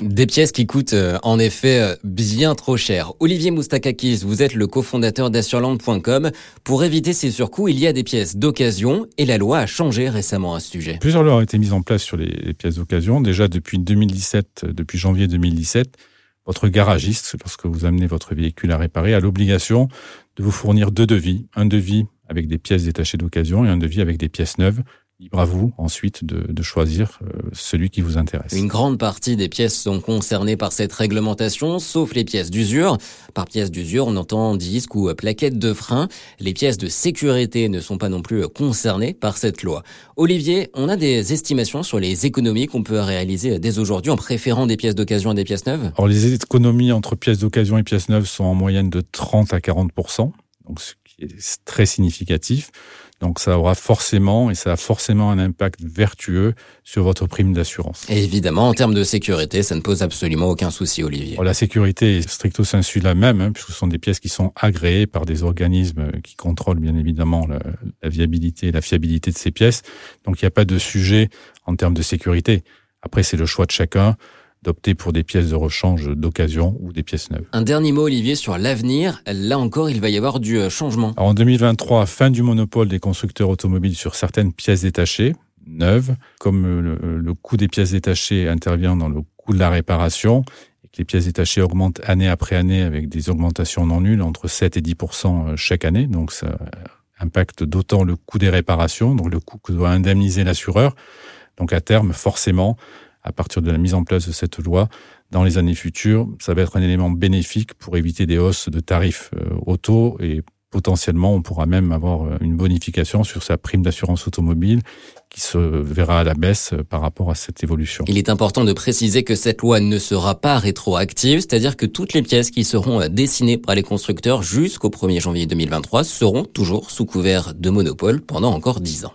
Des pièces qui coûtent euh, en effet euh, bien trop cher. Olivier Moustakakis, vous êtes le cofondateur d'Assurland.com. Pour éviter ces surcoûts, il y a des pièces d'occasion et la loi a changé récemment à ce sujet. Plusieurs lois ont été mises en place sur les, pièces d'occasion. Déjà depuis 2017, depuis janvier 2017, votre garagiste, lorsque vous amenez votre véhicule à réparer, a l'obligation de vous fournir deux devis. Un devis avec des pièces détachées d'occasion et un devis avec des pièces neuves libre à vous ensuite de, choisir euh, celui qui vous intéresse. Une grande partie des pièces sont concernées par cette réglementation, sauf les pièces d'usure. Par pièces d'usure, on entend disques ou plaquettes de frein. Les pièces de sécurité ne sont pas non plus concernées par cette loi. Olivier, on a des estimations sur les économies qu'on peut réaliser dès aujourd'hui en préférant des pièces d'occasion à des pièces neuves? Alors les économies entre pièces d'occasion et pièces neuves sont en moyenne de 30 à 40 donc ce qui est très significatif. Donc ça aura forcément, et ça a forcément un impact vertueux sur votre prime d'assurance. Et évidemment, en termes de sécurité, ça ne pose absolument aucun souci, Olivier. la sécurité est stricto sensu la même, hein, puisque ce sont des pièces qui sont agréées par des organismes qui contrôlent bien évidemment la, la viabilité et la fiabilité de ces pièces. Donc il n'y a pas de sujet en termes de sécurité. Après, c'est le choix de chacun d'opter pour des pièces de rechange d'occasion ou des pièces neuves. Un dernier mot, Olivier, sur l'avenir. Là encore, il va y avoir du euh, changement. en 2023, fin du monopole des constructeurs automobiles sur certaines pièces détachées, neuves. Comme le, le coût des pièces détachées intervient dans le coût de la réparation, et que les pièces détachées augmentent année après année avec des augmentations non nulles, entre 7 et 10 euh, chaque année. Donc ça impacte d'autant le coût des réparations, donc le coût que doit indemniser l'assureur. Donc à terme, forcément, à partir de la mise en place de cette loi dans les années futures. Ça va être un élément bénéfique pour éviter des hausses de tarifs euh, auto et potentiellement on pourra même avoir euh, une bonification sur sa prime d'assurance automobile qui se verra à la baisse euh, par rapport à cette évolution. Il est important de préciser que cette loi ne sera pas rétroactive, c'est-à-dire que toutes les pièces qui seront dessinées par les constructeurs jusqu'au 1er janvier 2023 seront toujours sous couvert de monopole pendant encore 10 ans.